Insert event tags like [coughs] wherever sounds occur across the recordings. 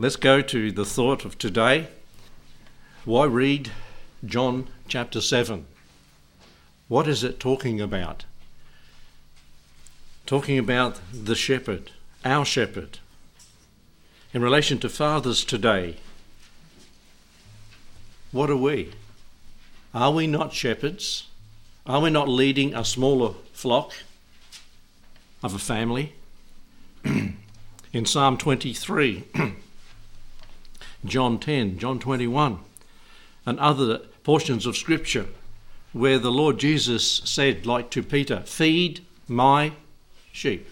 Let's go to the thought of today. Why read John chapter 7? What is it talking about? Talking about the shepherd, our shepherd. In relation to fathers today, what are we? Are we not shepherds? Are we not leading a smaller flock of a family? [clears throat] In Psalm 23, [clears throat] John 10, John 21, and other portions of Scripture where the Lord Jesus said, like to Peter, Feed my sheep.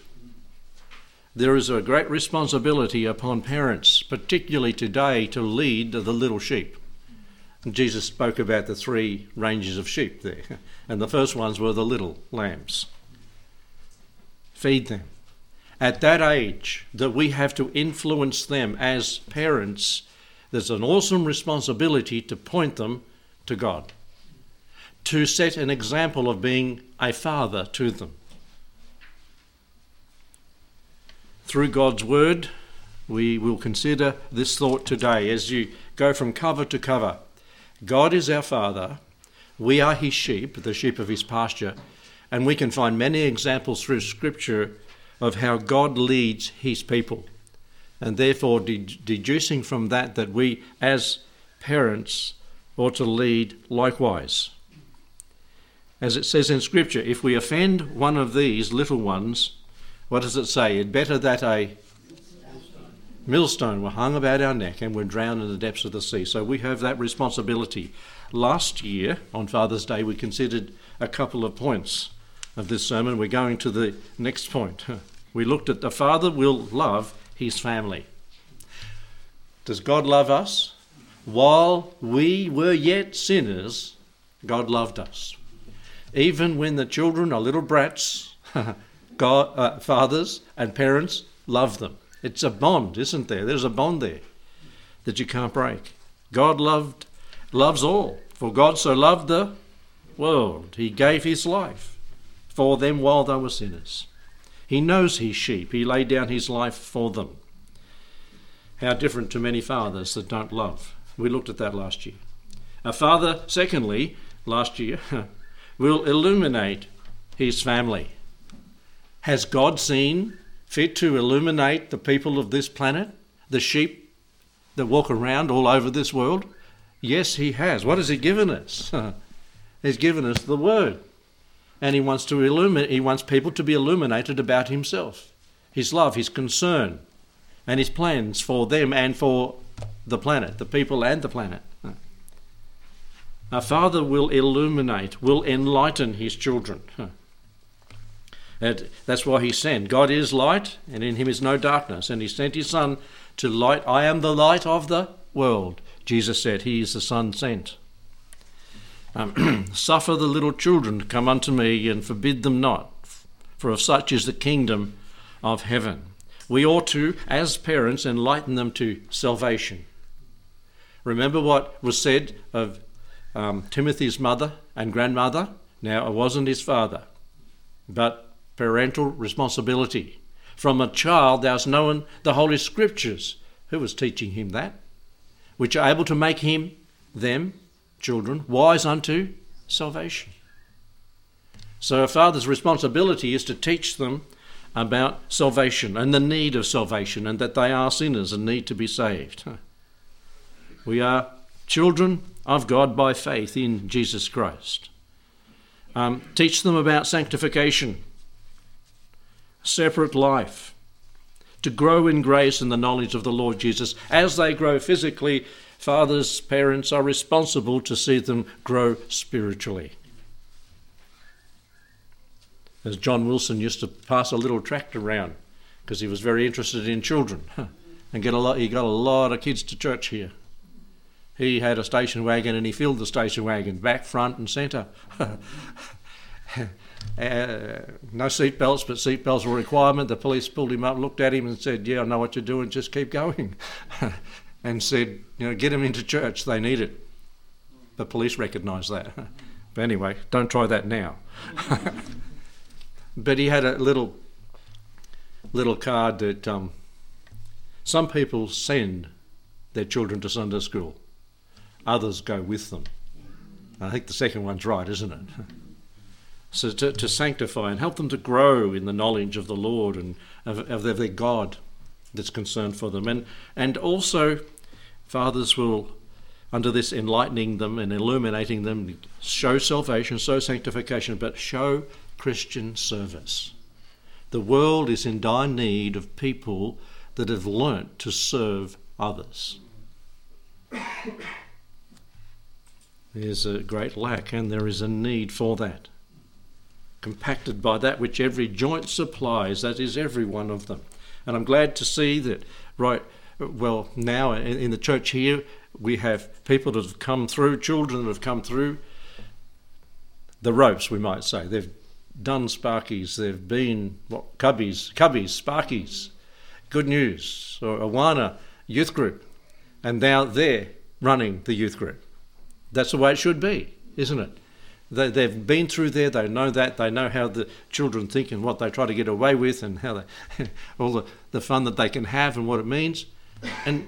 There is a great responsibility upon parents, particularly today, to lead the little sheep. Jesus spoke about the three ranges of sheep there, [laughs] and the first ones were the little lambs. Feed them. At that age, that we have to influence them as parents, there's an awesome responsibility to point them to God, to set an example of being a father to them. Through God's Word, we will consider this thought today as you go from cover to cover God is our Father, we are His sheep, the sheep of His pasture, and we can find many examples through Scripture of how God leads His people. And therefore, de- deducing from that, that we as parents ought to lead likewise. As it says in Scripture, if we offend one of these little ones, what does it say? It better that a millstone were hung about our neck and were drowned in the depths of the sea. So we have that responsibility. Last year, on Father's Day, we considered a couple of points of this sermon. We're going to the next point. [laughs] We looked at the Father will love his family. Does God love us? While we were yet sinners, God loved us. Even when the children are little brats, [laughs] God, uh, fathers and parents love them. It's a bond, isn't there? There's a bond there that you can't break. God loved loves all. For God so loved the world, he gave his life for them while they were sinners. He knows his sheep. He laid down his life for them. How different to many fathers that don't love. We looked at that last year. A father, secondly, last year, [laughs] will illuminate his family. Has God seen fit to illuminate the people of this planet, the sheep that walk around all over this world? Yes, He has. What has He given us? [laughs] He's given us the Word. And He wants to illuminate, He wants people to be illuminated about Himself, His love, His concern, and His plans for them and for the planet, the people and the planet. a Father will illuminate, will enlighten His children. And that's why he sent. God is light, and in him is no darkness. And he sent his Son to light. I am the light of the world. Jesus said, He is the Son sent. Um, [clears throat] Suffer the little children to come unto me, and forbid them not, for of such is the kingdom of heaven. We ought to, as parents, enlighten them to salvation. Remember what was said of um, Timothy's mother and grandmother? Now, it wasn't his father, but parental responsibility. From a child, thou hast known the Holy Scriptures. Who was teaching him that? Which are able to make him, them, children, wise unto salvation. So a father's responsibility is to teach them about salvation and the need of salvation and that they are sinners and need to be saved. We are children of God by faith in Jesus Christ. Um, teach them about sanctification separate life, to grow in grace and the knowledge of the Lord Jesus. As they grow physically, fathers, parents are responsible to see them grow spiritually. As John Wilson used to pass a little tract around because he was very interested in children and get a lot, he got a lot of kids to church here. He had a station wagon and he filled the station wagon back, front, and centre. [laughs] Uh, no seat belts, but seat belts were a requirement. The police pulled him up, looked at him, and said, "Yeah, I know what you're doing. Just keep going." [laughs] and said, "You know, get them into church. They need it." The police recognise that. [laughs] but anyway, don't try that now. [laughs] but he had a little little card that um, some people send their children to Sunday school. Others go with them. I think the second one's right, isn't it? [laughs] So to, to sanctify and help them to grow in the knowledge of the Lord and of, of their God that's concerned for them. And, and also, fathers will, under this enlightening them and illuminating them, show salvation, show sanctification, but show Christian service. The world is in dire need of people that have learnt to serve others. There's a great lack, and there is a need for that compacted by that which every joint supplies, that is, every one of them. And I'm glad to see that, right, well, now in the church here, we have people that have come through, children that have come through the ropes, we might say. They've done Sparkies, they've been what, Cubbies, Cubbies, Sparkies, Good News, or Awana youth group, and now they're running the youth group. That's the way it should be, isn't it? They, they've been through there. They know that. They know how the children think and what they try to get away with, and how they, [laughs] all the, the fun that they can have and what it means, and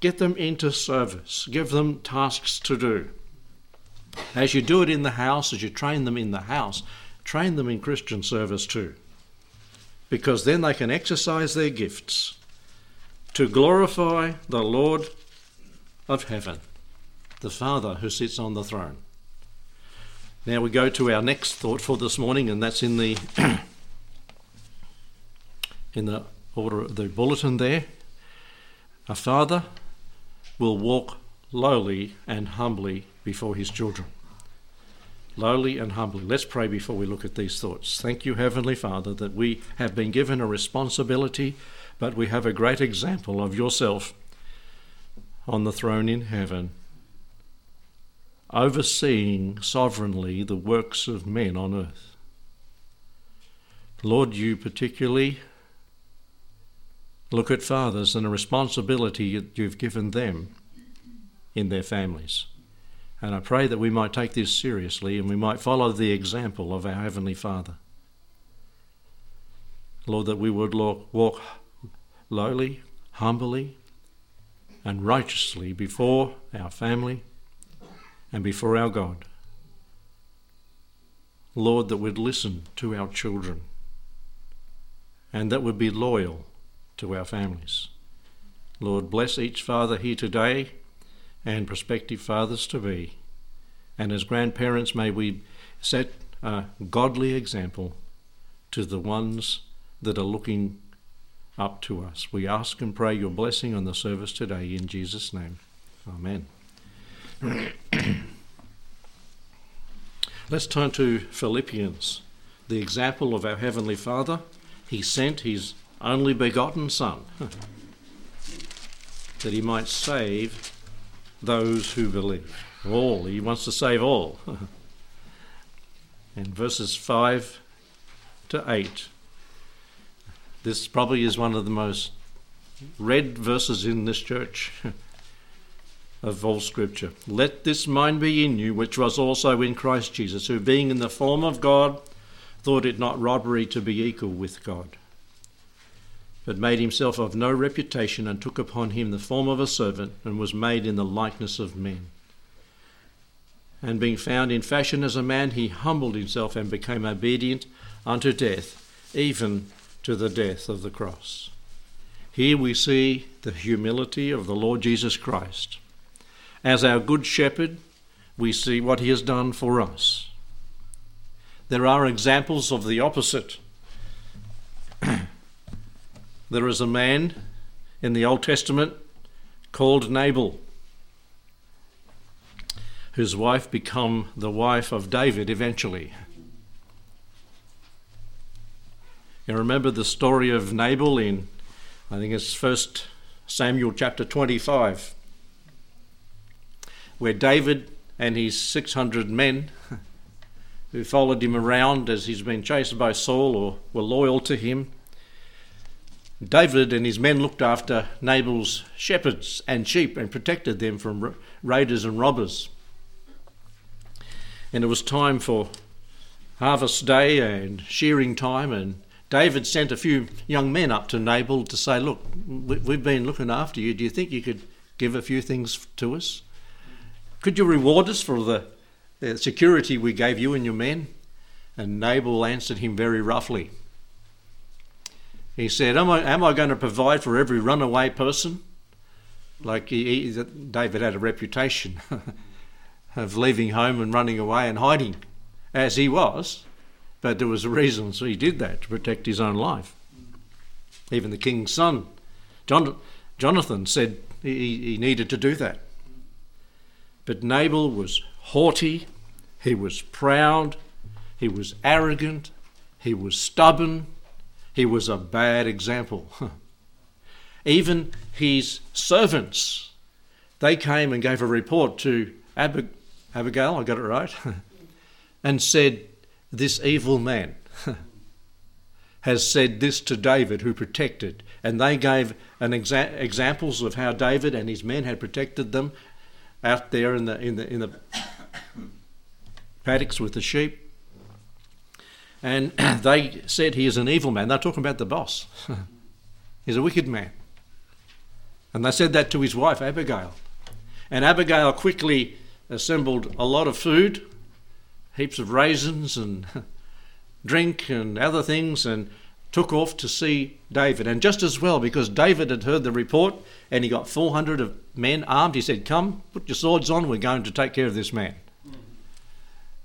get them into service. Give them tasks to do. As you do it in the house, as you train them in the house, train them in Christian service too, because then they can exercise their gifts to glorify the Lord of heaven, the Father who sits on the throne. Now we go to our next thought for this morning, and that's in the [clears throat] in the order of the bulletin there. A father will walk lowly and humbly before his children. Lowly and humbly. Let's pray before we look at these thoughts. Thank you, Heavenly Father, that we have been given a responsibility, but we have a great example of yourself on the throne in heaven overseeing sovereignly the works of men on earth. Lord, you particularly look at fathers and the responsibility you've given them in their families. And I pray that we might take this seriously and we might follow the example of our Heavenly Father. Lord, that we would walk lowly, humbly, and righteously before our family and before our God. Lord, that we'd listen to our children and that we'd be loyal to our families. Lord, bless each father here today and prospective fathers to be. And as grandparents, may we set a godly example to the ones that are looking up to us. We ask and pray your blessing on the service today in Jesus' name. Amen. Let's turn to Philippians, the example of our Heavenly Father. He sent His only begotten Son that He might save those who believe. All. He wants to save all. [laughs] in verses 5 to 8, this probably is one of the most read verses in this church. [laughs] of all Scripture. Let this mind be in you, which was also in Christ Jesus, who, being in the form of God, thought it not robbery to be equal with God, but made himself of no reputation, and took upon him the form of a servant, and was made in the likeness of men. And being found in fashion as a man, he humbled himself and became obedient unto death, even to the death of the cross. Here we see the humility of the Lord Jesus Christ as our Good Shepherd, we see what He has done for us. There are examples of the opposite. [clears throat] there is a man in the Old Testament called Nabal, whose wife become the wife of David eventually. You remember the story of Nabal in, I think it's First Samuel chapter 25 where David and his 600 men who followed him around as he's been chased by Saul or were loyal to him. David and his men looked after Nabal's shepherds and sheep and protected them from raiders and robbers. And it was time for harvest day and shearing time, and David sent a few young men up to Nabal to say, Look, we've been looking after you. Do you think you could give a few things to us? Could you reward us for the, security we gave you and your men? And Nabal answered him very roughly. He said, Am I, am I going to provide for every runaway person? Like he, he, David had a reputation [laughs] of leaving home and running away and hiding, as he was. But there was a reason so he did that to protect his own life. Even the king's son, John, Jonathan, said he, he needed to do that. But Nabal was haughty, he was proud, he was arrogant, he was stubborn, he was a bad example. [laughs] Even his servants, they came and gave a report to Ab- Abigail, I got it right, [laughs] and said, This evil man [laughs] has said this to David, who protected. And they gave an exa- examples of how David and his men had protected them out there in the, in the, in the [coughs] paddocks with the sheep. And [clears throat] they said he is an evil man. They're talking about the boss. [laughs] He's a wicked man. And they said that to his wife, Abigail. And Abigail quickly assembled a lot of food, heaps of raisins and [laughs] drink and other things, and took off to see David. And just as well, because David had heard the report and he got 400 of men armed, he said, Come, put your swords on, we're going to take care of this man.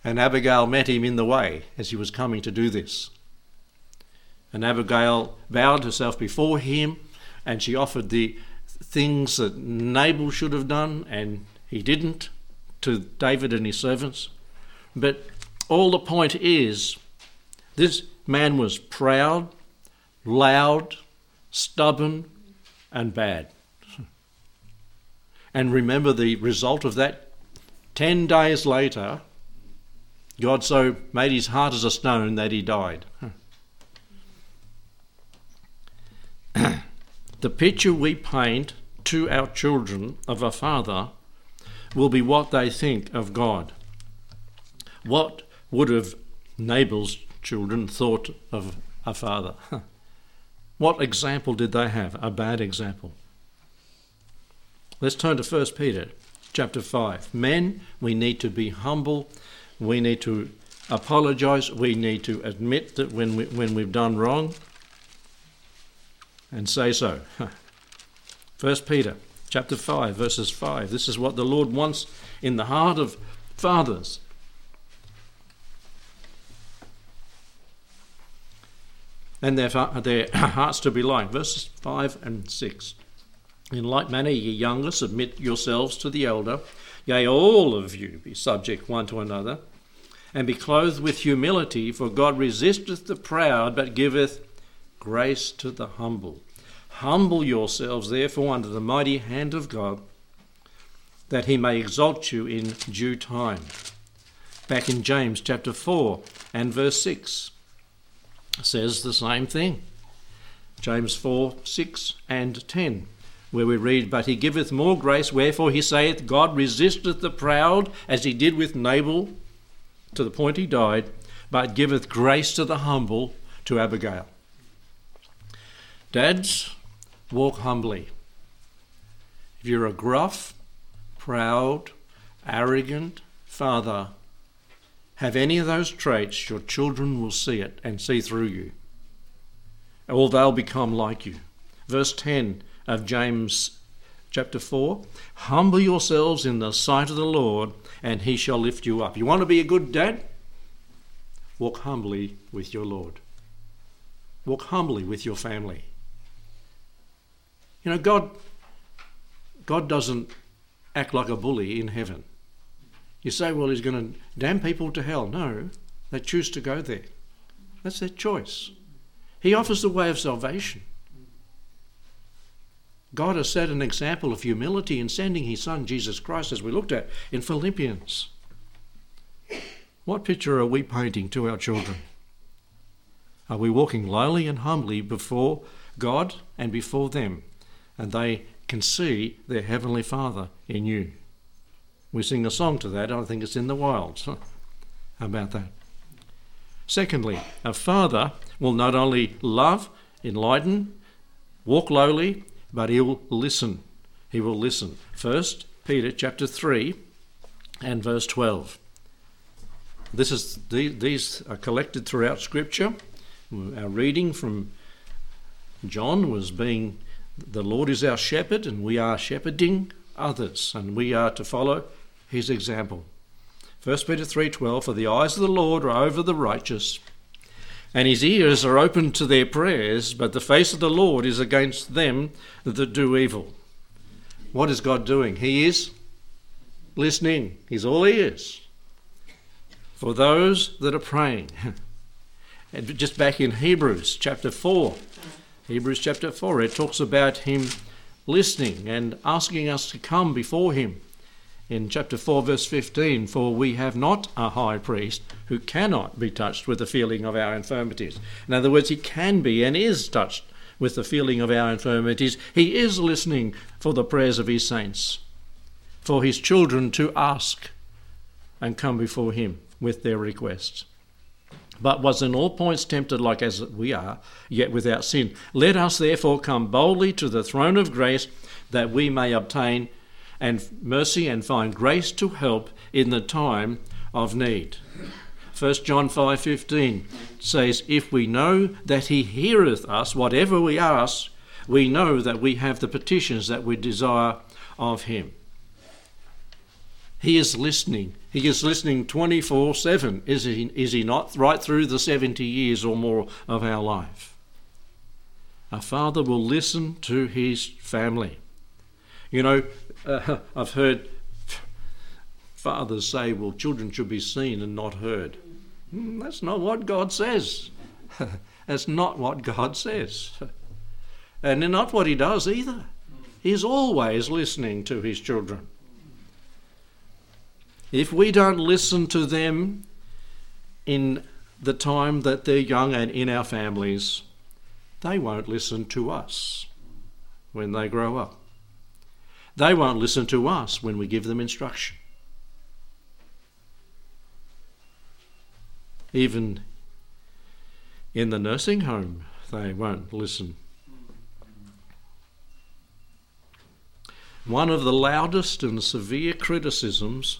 And Abigail met him in the way as he was coming to do this. And Abigail bowed herself before him and she offered the things that Nabal should have done and he didn't to David and his servants. But all the point is this man was proud, loud, stubborn, and bad. And remember the result of that? Ten days later, God so made his heart as a stone that he died. [clears throat] the picture we paint to our children of a father will be what they think of God. What would have Nabal's children thought of a father? [laughs] what example did they have? A bad example. Let's turn to 1 Peter chapter 5. Men, we need to be humble. We need to apologize. We need to admit that when, we, when we've done wrong and say so. [laughs] 1 Peter chapter 5, verses 5. This is what the Lord wants in the heart of fathers. And their, their [coughs] hearts to be like. Verses 5 and 6. In like manner, ye younger, submit yourselves to the elder. Yea, all of you be subject one to another, and be clothed with humility, for God resisteth the proud, but giveth grace to the humble. Humble yourselves, therefore, under the mighty hand of God, that he may exalt you in due time. Back in James chapter 4 and verse 6 says the same thing. James 4 6 and 10, where we read, But he giveth more grace, wherefore he saith, God resisteth the proud, as he did with Nabal, to the point he died, but giveth grace to the humble, to Abigail. Dads, walk humbly. If you're a gruff, proud, arrogant father, have any of those traits, your children will see it and see through you, or they'll become like you. Verse 10 of James chapter 4 Humble yourselves in the sight of the Lord, and he shall lift you up. You want to be a good dad? Walk humbly with your Lord. Walk humbly with your family. You know, God, God doesn't act like a bully in heaven. You say, well, he's going to damn people to hell. No, they choose to go there. That's their choice. He offers the way of salvation. God has set an example of humility in sending his Son, Jesus Christ, as we looked at in Philippians. What picture are we painting to our children? Are we walking lowly and humbly before God and before them? and they can see their Heavenly Father in you. We sing a song to that, I think it's in the wilds. How about that? Secondly, a father will not only love, enlighten, walk lowly, but he'll listen. he will listen. First Peter chapter 3 and verse 12. This is these are collected throughout Scripture. Our reading from John was being the Lord is our shepherd, and we are shepherding others, and we are to follow his example. 1 Peter 3:12 For the eyes of the Lord are over the righteous, and his ears are open to their prayers, but the face of the Lord is against them that do evil. What is God doing? He is listening. He's all ears for those that are praying. [laughs] and just back in Hebrews chapter 4, Hebrews chapter 4, it talks about him listening and asking us to come before him. In chapter 4, verse 15, for we have not a high priest who cannot be touched with the feeling of our infirmities. In other words, he can be and is touched with the feeling of our infirmities. He is listening for the prayers of his saints, for his children to ask and come before him with their requests but was in all points tempted like as we are, yet without sin. Let us therefore come boldly to the throne of grace that we may obtain and mercy and find grace to help in the time of need. 1 John 5:15 says if we know that he heareth us whatever we ask we know that we have the petitions that we desire of him. He is listening. He is listening 24 7, is he, is he not? Right through the 70 years or more of our life. A father will listen to his family. You know, uh, [laughs] I've heard fathers say, well, children should be seen and not heard. Mm, that's not what God says. [laughs] that's not what God says. [laughs] And not what He does either. He's always listening to His children. If we don't listen to them in the time that they're young and in our families, they won't listen to us when they grow up. They won't listen to us when we give them instruction. Even in the nursing home, they won't listen. One of the loudest and severe criticisms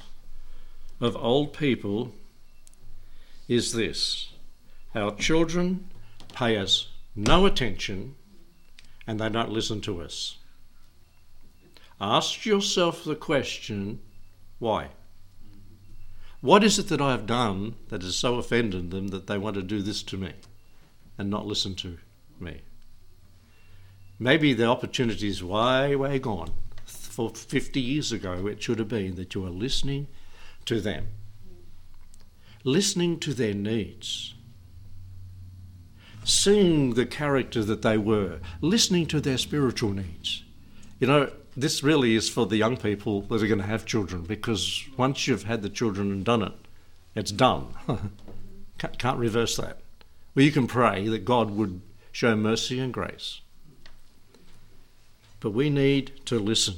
of old people is this our children pay us no attention and they don't listen to us. Ask yourself the question why? What is it that I have done that has so offended them that they want to do this to me and not listen to me? Maybe the opportunity is way, way gone. For 50 years ago, it should have been that you are listening to them, listening to their needs, seeing the character that they were, listening to their spiritual needs. You know, this really is for the young people that are going to have children because once you've had the children and done it, it's done. [laughs] can't, reverse that. Well, you can pray that God would show mercy and grace. But we need to listen.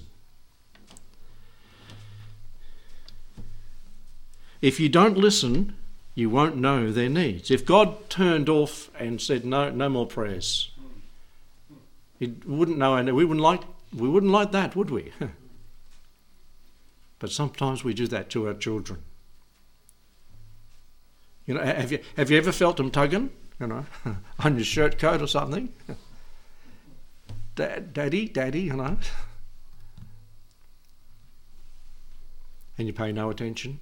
If you don't listen, you won't know their needs. If God turned off and said, no, no more prayers, He wouldn't know. And we wouldn't like, we wouldn't like that, would we? [laughs] but sometimes we do that to our children. You know, have you, have you ever felt them tugging, you know, [laughs] on your shirt coat or something? [laughs] Dad, daddy, daddy, you know. And you pay no attention.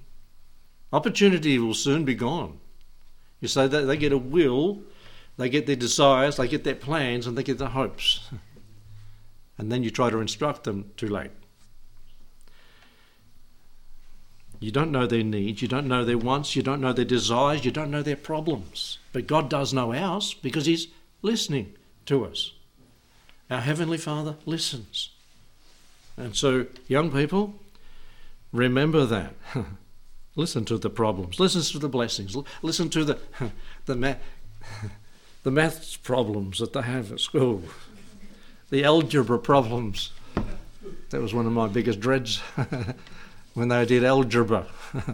Opportunity will soon be gone. You say that they get a will, they get their desires, they get their plans, and they get their hopes. And then you try to instruct them too late. You don't know their needs, you don't know their wants, you don't know their desires, you don't know their problems. But God does know ours because He's listening to us. Our Heavenly Father listens. And so, young people, remember that. [laughs] Listen to the problems. Listen to the blessings. Listen to the [laughs] the [laughs] the maths problems that they have at school. The algebra problems. That was one of my biggest dreads [laughs] when they did algebra. [laughs]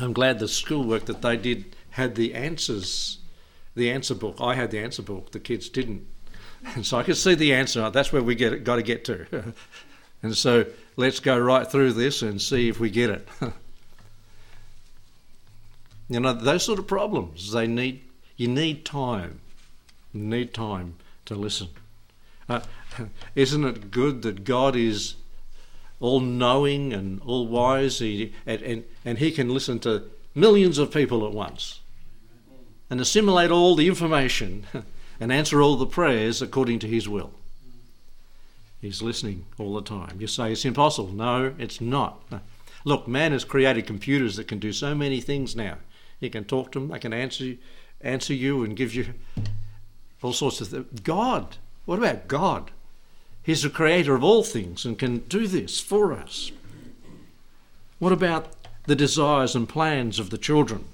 I'm glad the schoolwork that they did had the answers, the answer book. I had the answer book. The kids didn't. [laughs] And so I could see the answer. That's where we get got to get to. and so let's go right through this and see if we get it. you know, those sort of problems, they need you need time. You need time to listen. Uh, isn't it good that God is all knowing and all wise, he, and, and, and he can listen to millions of people at once and assimilate all the information [laughs] and answer all the prayers according to his will. He's listening all the time. You say it's impossible. No, it's not. Look, man has created computers that can do so many things now. He can talk to them, they can answer, answer you and give you all sorts of things. God, what about God? He's the creator of all things and can do this for us. What about the desires and plans of the children?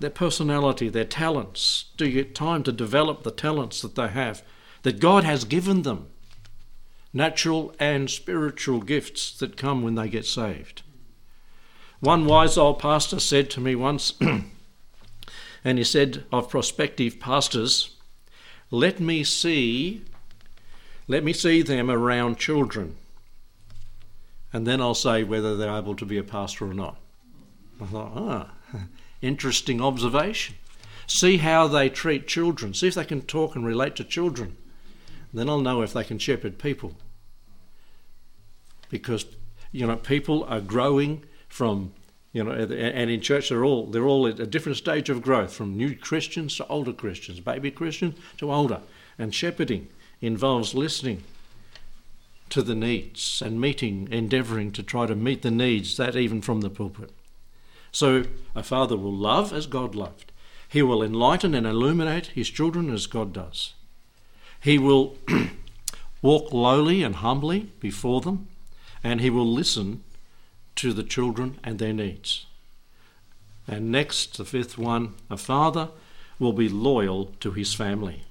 Their personality, their talents. Do you get time to develop the talents that they have, that God has given them? Natural and spiritual gifts that come when they get saved. One wise old pastor said to me once, [clears throat] and he said of prospective pastors, Let me see let me see them around children, and then I'll say whether they're able to be a pastor or not. I thought, ah, [laughs] interesting observation. See how they treat children. See if they can talk and relate to children. Then I'll know if they can shepherd people. Because, you know, people are growing from, you know, and in church they're all they're all at a different stage of growth, from new Christians to older Christians, baby Christians to older, and shepherding involves listening to the needs and meeting, endeavouring to try to meet the needs, that even from the pulpit. So a father will love as God loved. He will enlighten and illuminate his children as God does. He will [clears throat] walk lowly and humbly before them, and he will listen to the children and their needs. And next, the fifth one, a father will be loyal to his family.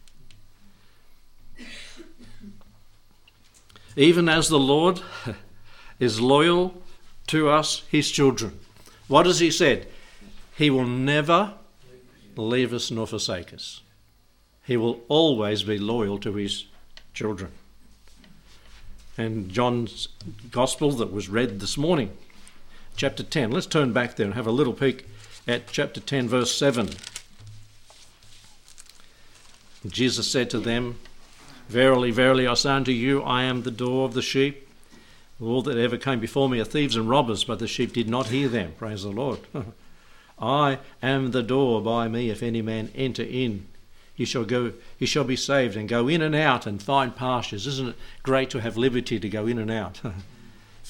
even as the Lord [laughs] is loyal to us, his children. What has he said? He will never leave us nor forsake us. He will always be loyal to his children. And John's Gospel that was read this morning, chapter 10. Let's turn back there and have a little peek at chapter 10, verse 7. Jesus said to them, Verily, verily, I say unto you, I am the door of the sheep. All that ever came before me are thieves and robbers, but the sheep did not hear them. Praise the Lord. [laughs] I am the door by me, if any man enter in. He shall go he shall be saved and go in and out and find pastures. Isn't it great to have liberty to go in and out? [laughs]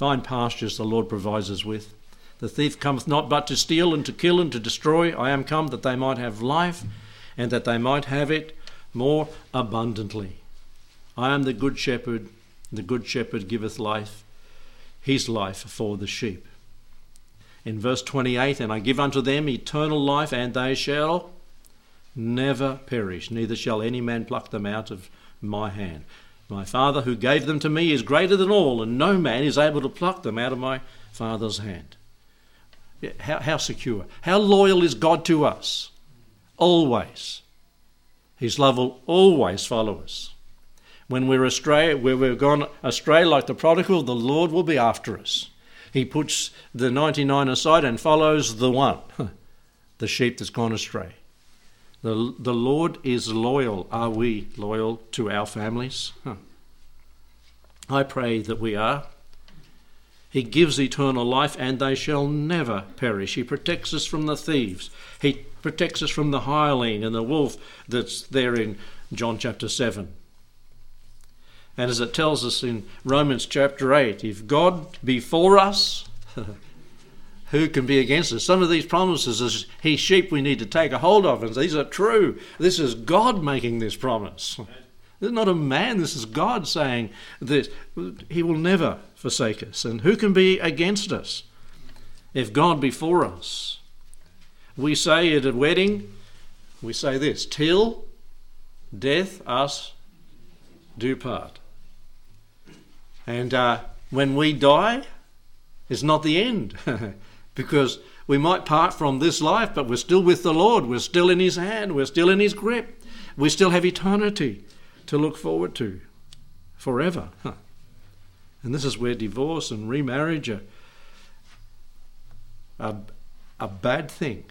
find pastures the Lord provides us with. The thief cometh not but to steal and to kill and to destroy. I am come that they might have life and that they might have it more abundantly. I am the good shepherd, the good shepherd giveth life, his life for the sheep. In verse 28, and I give unto them eternal life, and they shall never perish, neither shall any man pluck them out of my hand. My Father who gave them to me is greater than all, and no man is able to pluck them out of my Father's hand. How, how secure, how loyal is God to us? Always. His love will always follow us. When we're astray, where we've gone astray like the prodigal, the Lord will be after us. He puts the 99 aside and follows the one, [laughs] the sheep that's gone astray. The, the Lord is loyal. Are we loyal to our families? Huh. I pray that we are. He gives eternal life, and they shall never perish. He protects us from the thieves. He protects us from the hireling and the wolf that's there in John chapter 7. And as it tells us in Romans chapter 8, if God be for us, [laughs] who can be against us? Some of these promises is He sheep we need to take a hold of, and these are true. This is God making this promise. This is not a man, this is God saying that He will never forsake us. And who can be against us? If God be for us. We say at a wedding, we say this till death us do part. And uh, when we die, it's not the end [laughs] because we might part from this life, but we're still with the Lord. We're still in His hand. We're still in His grip. we still have eternity to look forward to forever. Huh. And this is where divorce and remarriage are, a, a bad thing.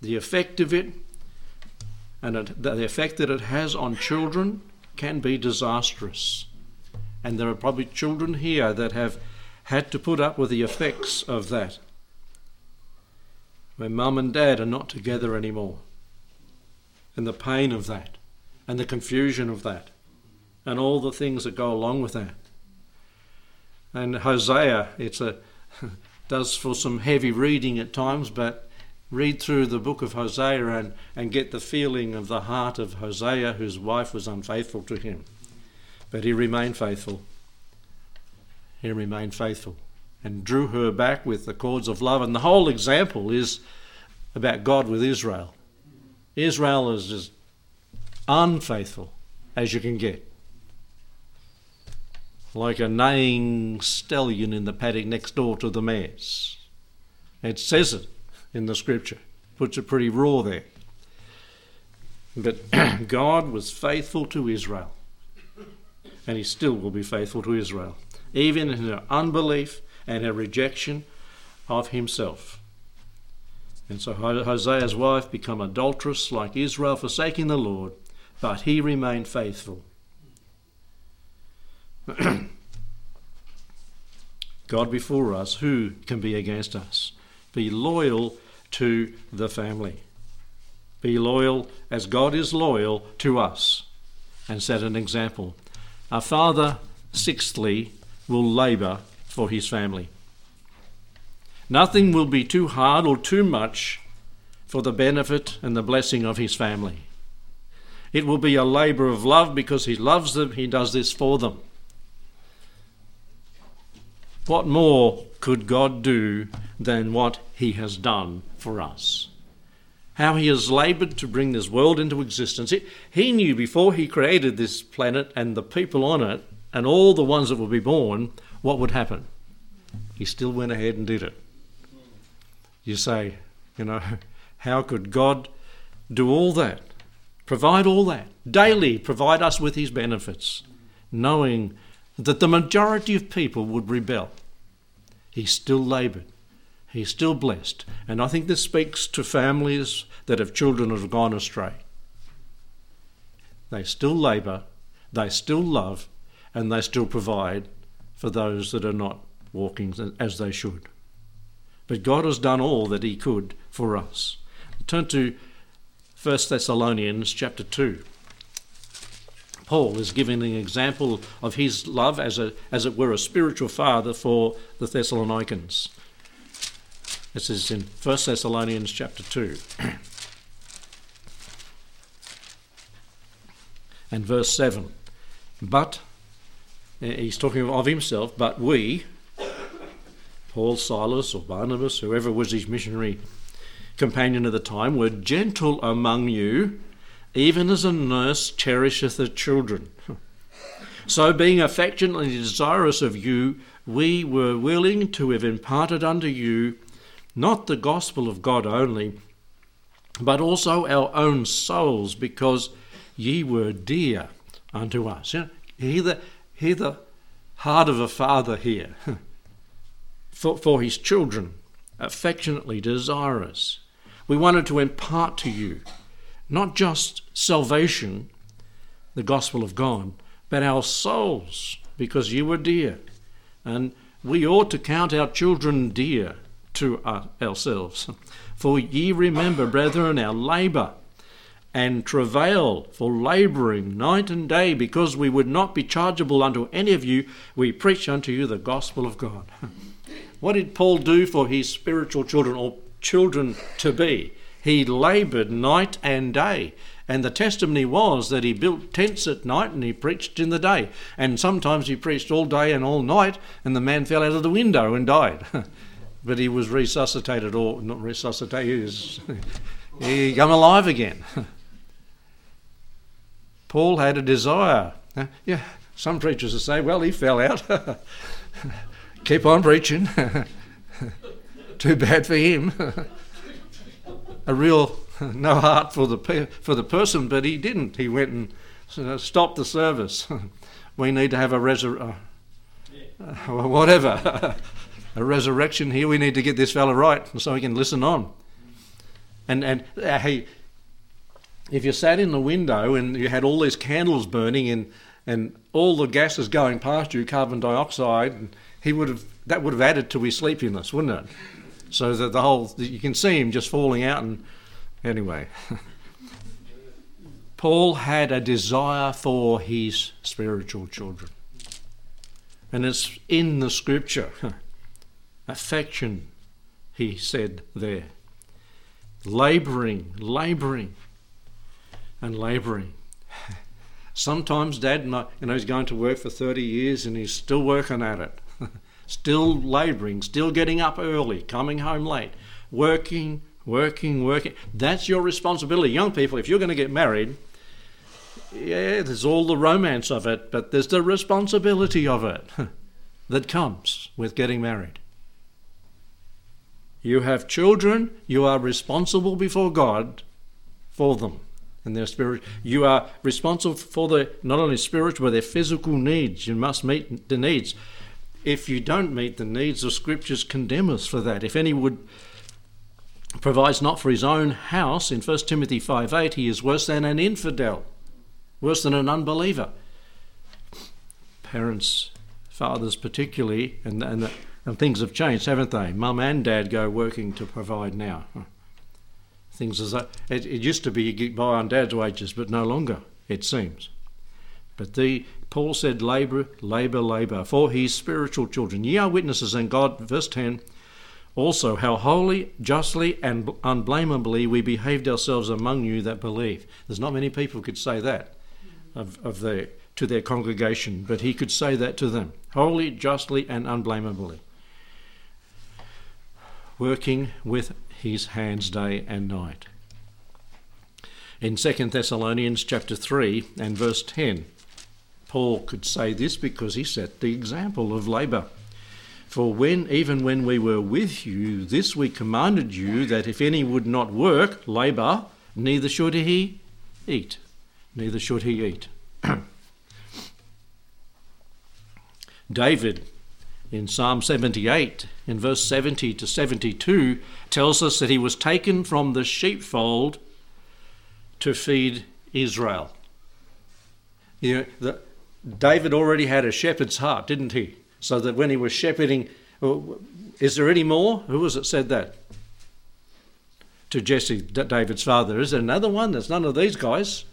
The effect of it and it, the effect that it has on children can be disastrous. And there are probably children here that have had to put up with the effects of that. When mum and dad are not together anymore. And the pain of that. And the confusion of that. And all the things that go along with that. And Hosea, it's a [laughs] does for some heavy reading at times, but read through the book of Hosea and, and get the feeling of the heart of Hosea, whose wife was unfaithful to him. But he remained faithful. He remained faithful and drew her back with the cords of love. And the whole example is about God with Israel. Israel is as unfaithful as you can get. Like a neighing stallion in the paddock next door to the mares. It says it in the scripture, puts it pretty raw there. But [clears throat] God was faithful to Israel and he still will be faithful to Israel, even in her unbelief and a rejection of himself. And so Hosea's wife became adulterous like Israel, forsaking the Lord, but he remained faithful. [clears throat] God before us, who can be against us? Be loyal to the family. Be loyal as God is loyal to us and set an example. A father, sixthly, will labour for his family. Nothing will be too hard or too much for the benefit and the blessing of his family. It will be a labour of love because he loves them, he does this for them. What more could God do than what he has done for us? how he has laboured to bring this world into existence. he knew before he created this planet and the people on it and all the ones that will be born what would happen. He still went ahead and did it. You say, you know, [laughs] how could God do all that? Provide all that, daily provide us with his benefits, knowing that the majority of people would rebel. He still laboured He's still blessed. And I think this speaks to families that have children that have gone astray. They still labour, they still love, and they still provide for those that are not walking as they should. But God has done all that He could for us. Turn to 1 Thessalonians chapter 2. Paul is giving an example of his love as, a, as it were a spiritual father for the Thessalonians. This is in 1 Thessalonians chapter 2. [clears throat] and verse 7. But, Uh, he's talking of himself, but we, Paul, Silas, or Barnabas, whoever was his missionary companion at the time, were gentle among you, even as a nurse cherisheth her children. So, being affectionately desirous of you, we were willing to have imparted unto you not the gospel of God only, but also our own souls, because ye were dear unto us. You know, hear, the, the heart of a father here [laughs] for, for his children, affectionately desirous. We wanted to impart to you not just salvation, the gospel of God, but our souls, because you were dear. And we ought to count our children dear to ourselves. [laughs] For ye remember, brethren, our labour and travail for labouring night and day, because we would not be chargeable unto any of you, we preach unto you the gospel of God. [laughs] what did Paul do for his spiritual children or children to be? He laboured night and day. And the testimony was that he built tents at night and he preached in the day. And sometimes he preached all day and all night, and the man fell out of the window and died. [laughs] but he was resuscitated, or not resuscitated, he, [laughs] he came alive again. Paul had a desire. Yeah, some preachers will say, well, he fell out. [laughs] Keep on preaching. [laughs] Too bad for him. [laughs] a real no heart for the for the person, but he didn't. He went and stopped the service. we need to have a resur- uh, uh, whatever a resurrection here. We need to get this fella right so he can listen on. And and uh, hey, if you sat in the window and you had all these candles burning and and all the gases going past you, carbon dioxide, he would have that would have added to his sleepiness, wouldn't it? So that the whole you can see him just falling out and anyway. [laughs] Paul had a desire for his spiritual children. And it's in the scripture. [laughs] Affection, he said there. Labouring, labouring, and labouring. Sometimes dad, you know, he's going to work for 30 years and he's still working at it. [laughs] still labouring, still getting up early, coming home late, working, working, working. That's your responsibility. Young people, if you're going to get married, yeah, there's all the romance of it, but there's the responsibility of it [laughs] that comes with getting married. You have children, you are responsible before God for them and their spirit. You are responsible for their not only spiritual but their physical needs. You must meet the needs. If you don't meet the needs, the scriptures condemn us for that. If any would provides not for his own house, in 1 Timothy 5 8, he is worse than an infidel, worse than an unbeliever. Parents, fathers particularly, and, and, and things have changed, haven't they? Mum and dad go working to provide now. Things as that. It, it used to be you get by on dad's wages, but no longer, it seems. But the Paul said, labour, labour, labour, for his spiritual children. Ye are witnesses, and God, verse 10, also how wholly, justly, and unblameably we behaved ourselves among you that believe. There's not many people could say that of, of their, to their congregation, but he could say that to them, wholly, justly, and unblameably. Working with his hands day and night. In 2 Thessalonians chapter 3 and verse 10, Paul could say this because he set the example of labour. For when, even when we were with you, this we commanded you that if any would not work, labour, neither should he eat. Neither should he eat. [clears throat] David in Psalm 78, in verse 70 to 72, tells us that he was taken from the sheepfold to feed Israel. You know, the, David already had a shepherd's heart, didn't he? So that when he was shepherding, is there any more? Who was it said that? To Jesse, David's father. Is there another one? There's none of these guys.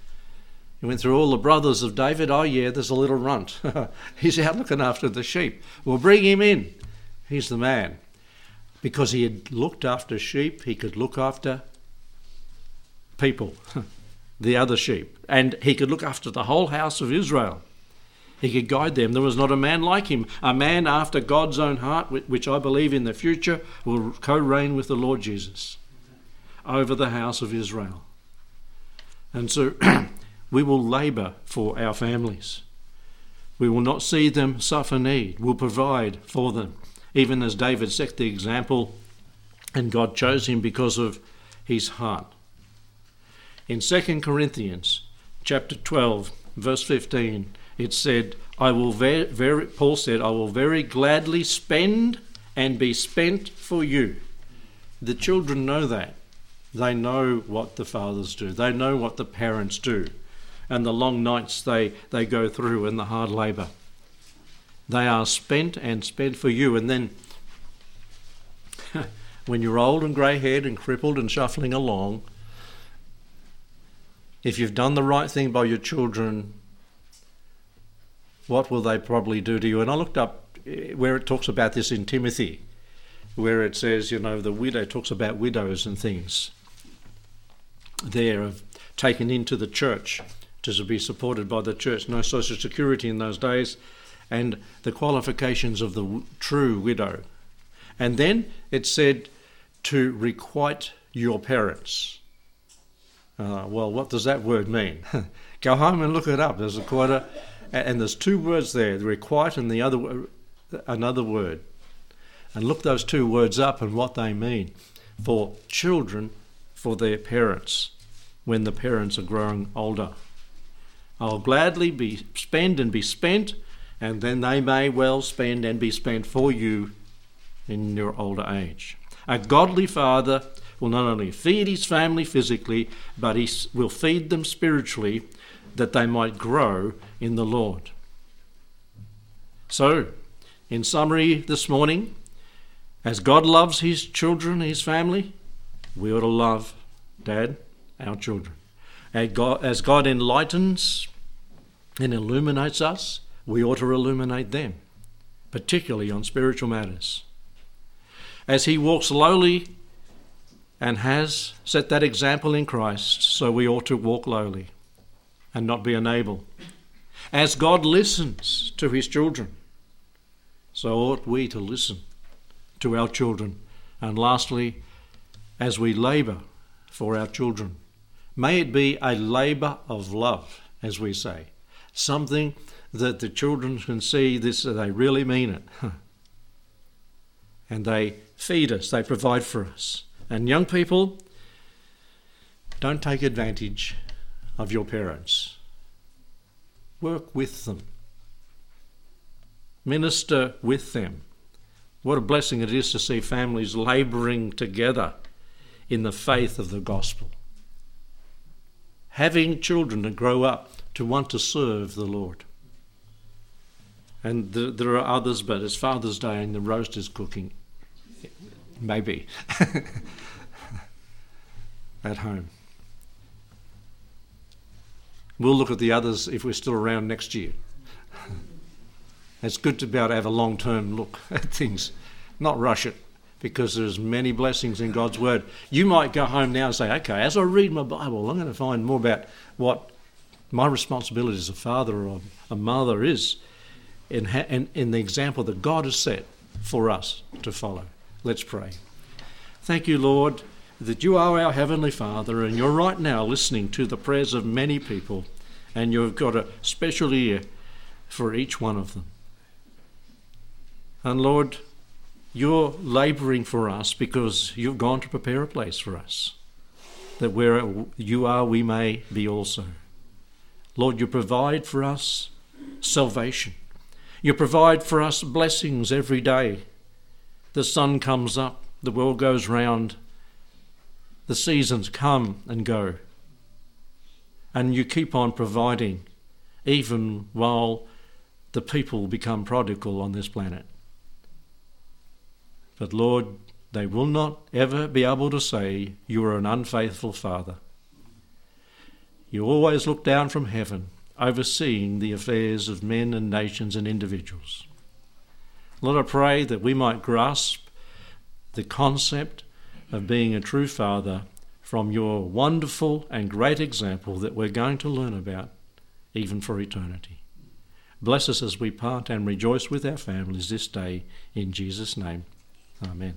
He went through all the brothers of David. Oh, yeah, there's a little runt. [laughs] He's out looking after the sheep. We'll bring him in. He's the man. Because he had looked after sheep, he could look after people, [laughs] the other sheep. And he could look after the whole house of Israel. He could guide them. There was not a man like him, a man after God's own heart, which I believe in the future will co reign with the Lord Jesus over the house of Israel. And so [clears throat] we will labour for our families. We will not see them suffer need. We'll provide for them, even as David set the example, and God chose him because of his heart. In 2 Corinthians chapter 12, verse 15, it said, I will very, very, Paul said, I will very gladly spend and be spent for you. The children know that. They know what the fathers do, they know what the parents do, and the long nights they, they go through and the hard labour. They are spent and spent for you. And then, [laughs] when you're old and grey haired and crippled and shuffling along, if you've done the right thing by your children, what will they probably do to you? And I looked up eh, where it talks about this in Timothy, where it says, you know, the widow talks about widows and things there of taken into the church to be supported by the church. No social security in those days, and the qualifications of the true widow. And then it said to requite your parents. Uh, well, what does that word mean? [laughs] Go home and look it up. There's a quite a and there's two words there, the requite and the other another word. And look those two words up and what they mean. For children, for their parents when the parents are growing older. I'll gladly be spend and be spent, and then they may well spend and be spent for you in your older age. A godly father will not only feed his family physically, but he will feed them spiritually that they might grow in the Lord. So, in summary this morning, as God loves his children, his family, we ought to love Dad, our children. As God, enlightens and illuminates us, we ought to illuminate them, particularly on spiritual matters. As He walks lowly and has set that example in Christ, so we ought to walk lowly and not be unable. As God listens to His children, so ought we to listen to our children. And lastly, as we labour for our children, may it be a labour of love, as we say, something that the children can see this, they really mean it. [laughs] and they feed us, they provide for us. And young people, don't take advantage of your parents. Work with them. Minister with them. What a blessing it is to see families labouring together in the faith of the gospel. Having children to grow up to want to serve the Lord. And the, there are others, but it's Father's Day and the roast is cooking. Maybe. [laughs] At home. We'll look at the others if we're still around next year. [laughs] it's good to be able to have a long term look [laughs] at things, not rush it, because there's many blessings in God's Word. You might go home now and say, okay, as I read my Bible, I'm going to find more about what my responsibility as a father or a mother is in, in, in the example that God has set for us to follow. Let's pray. Thank you, Lord, that you are our Heavenly Father and you're right now listening to the prayers of many people and you've got a special ear for each one of them. And Lord, you're labouring for us because you've gone to prepare a place for us, that where you are, we may be also. Lord, you provide for us salvation. You provide for us blessings every day. The sun comes up, the world goes round, the seasons come and go. And you keep on providing even while the people become prodigal on this planet. But Lord, they will not ever be able to say you are an unfaithful father. You always look down from heaven, overseeing the affairs of men and nations and individuals. Lord, I pray that we might grasp the concept of being a true father from your wonderful and great example that we're going to learn about even for eternity. Bless us as we part and rejoice with our families this day in Jesus' name. Amen.